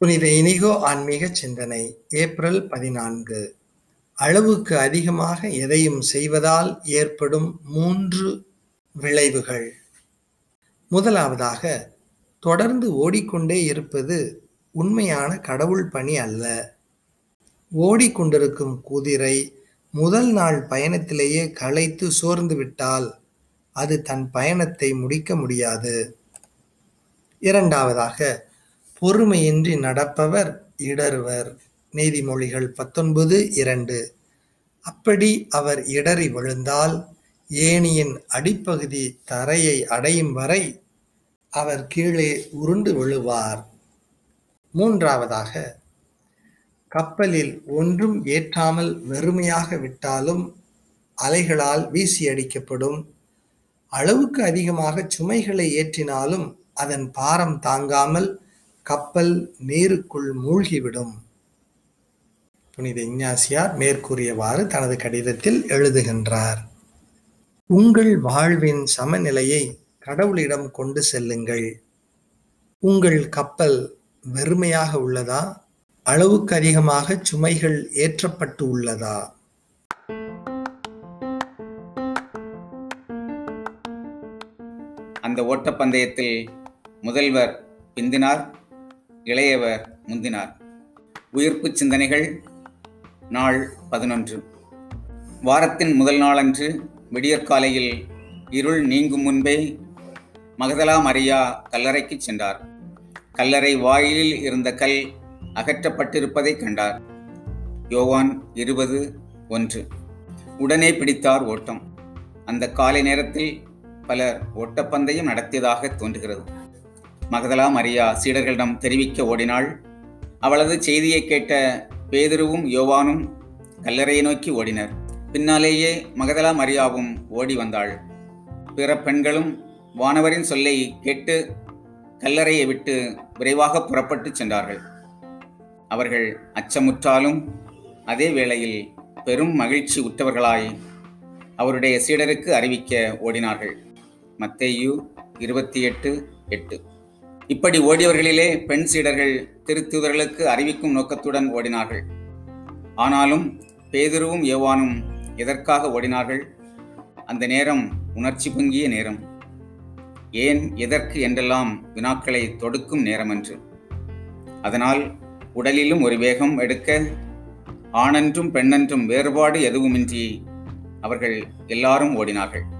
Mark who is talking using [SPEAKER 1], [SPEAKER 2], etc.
[SPEAKER 1] புனித இனிகோ ஆன்மீக சிந்தனை ஏப்ரல் பதினான்கு. அளவுக்கு அதிகமாக எதையும் செய்வதால் ஏற்படும் மூன்று விளைவுகள். முதலாவதாக தொடர்ந்து ஓடிக்கொண்டே இருப்பது உண்மையான கடவுள் பணி அல்ல. ஓடிக்கொண்டிருக்கும் குதிரை முதல் நாள் பயணத்திலேயே களைத்து சோர்ந்து விட்டால் அது தன் பயணத்தை முடிக்க முடியாது. இரண்டாவதாக பொறுமையின்றி நடப்பவர் இடறுவர். நீதிமொழிகள் பத்தொன்பது இரண்டு. அப்படி அவர் இடறி விழுந்தால் ஏணியின் அடிப்பகுதி தரையை அடையும் வரை அவர் கீழே உருண்டு விழுவார். மூன்றாவதாக கப்பலில் ஒன்றும் ஏற்றாமல் வெறுமையாக விட்டாலும் அலைகளால் வீசி அடிக்கப்படும். அளவுக்கு அதிகமாக சுமைகளை ஏற்றினாலும் அதன் பாரம் தாங்காமல் கப்பல் நீருக்குள் மூழ்கிவிடும். புனித இஞ்ஞாசியார் மேற்கூறியவாறு தனது கடிதத்தில் எழுதுகின்றார். உங்கள் வாழ்வின் சமநிலையை கடவுளிடம் கொண்டு செல்லுங்கள். உங்கள் கப்பல் வெறுமையாக உள்ளதா? அளவுக்கு அதிகமாக சுமைகள் ஏற்றப்பட்டு உள்ளதா?
[SPEAKER 2] அந்த ஓட்டப்பந்தயத்தில் முதல்வர் பிந்தினார். இளையவர் முந்தினார். உயிர்ப்பு சிந்தனைகள் நாள் பதினொன்று. வாரத்தின் முதல் நாளன்று விடியற்காலையில் இருள் நீங்கும் முன்பே மகதலா மரியா கல்லறைக்கு சென்றார். கல்லறை வாயிலில் இருந்த கல் அகற்றப்பட்டிருப்பதை கண்டார். யோவான் இருபது ஒன்று. உடனே பிடித்தார் ஓட்டம். அந்த காலை நேரத்தில் பலர் ஓட்டப்பந்தயம் நடத்தியதாக தோன்றுகிறது. மகதலா மரியா சீடர்களிடம் தெரிவிக்க ஓடினாள். அவளது செய்தியை கேட்ட பேதுருவும் யோவானும் கல்லறையை நோக்கி ஓடினர். பின்னாலேயே மகதலா மரியாவும் ஓடி வந்தாள். பிற பெண்களும் வானவரின் சொல்லை கேட்டு கல்லறையை விட்டு விரைவாக புறப்பட்டு சென்றார்கள். அவர்கள் அச்சமுற்றாலும் அதே வேளையில் பெரும் மகிழ்ச்சி உற்றவர்களாய் அவருடைய சீடருக்கு அறிவிக்க ஓடினார்கள். மத்தேயு இருபத்தி எட்டு எட்டு. இப்படி ஓடியவர்களிலே பெண் சீடர்கள் திருத்துதர்களுக்கு அறிவிக்கும் நோக்கத்துடன் ஓடினார்கள். ஆனாலும் பேதுருவும் யோவானும் எதற்காக ஓடினார்கள்? அந்த நேரம் உணர்ச்சி பொங்கிய நேரம். ஏன் எதற்கு என்றெல்லாம் வினாக்களை தொடுக்கும் நேரமன்று. அதனால் உடலிலும் ஒரு வேகம் எடுக்க ஆணென்றும் பெண்ணென்றும் வேறுபாடு எதுவுமின்றி அவர்கள் எல்லாரும் ஓடினார்கள்.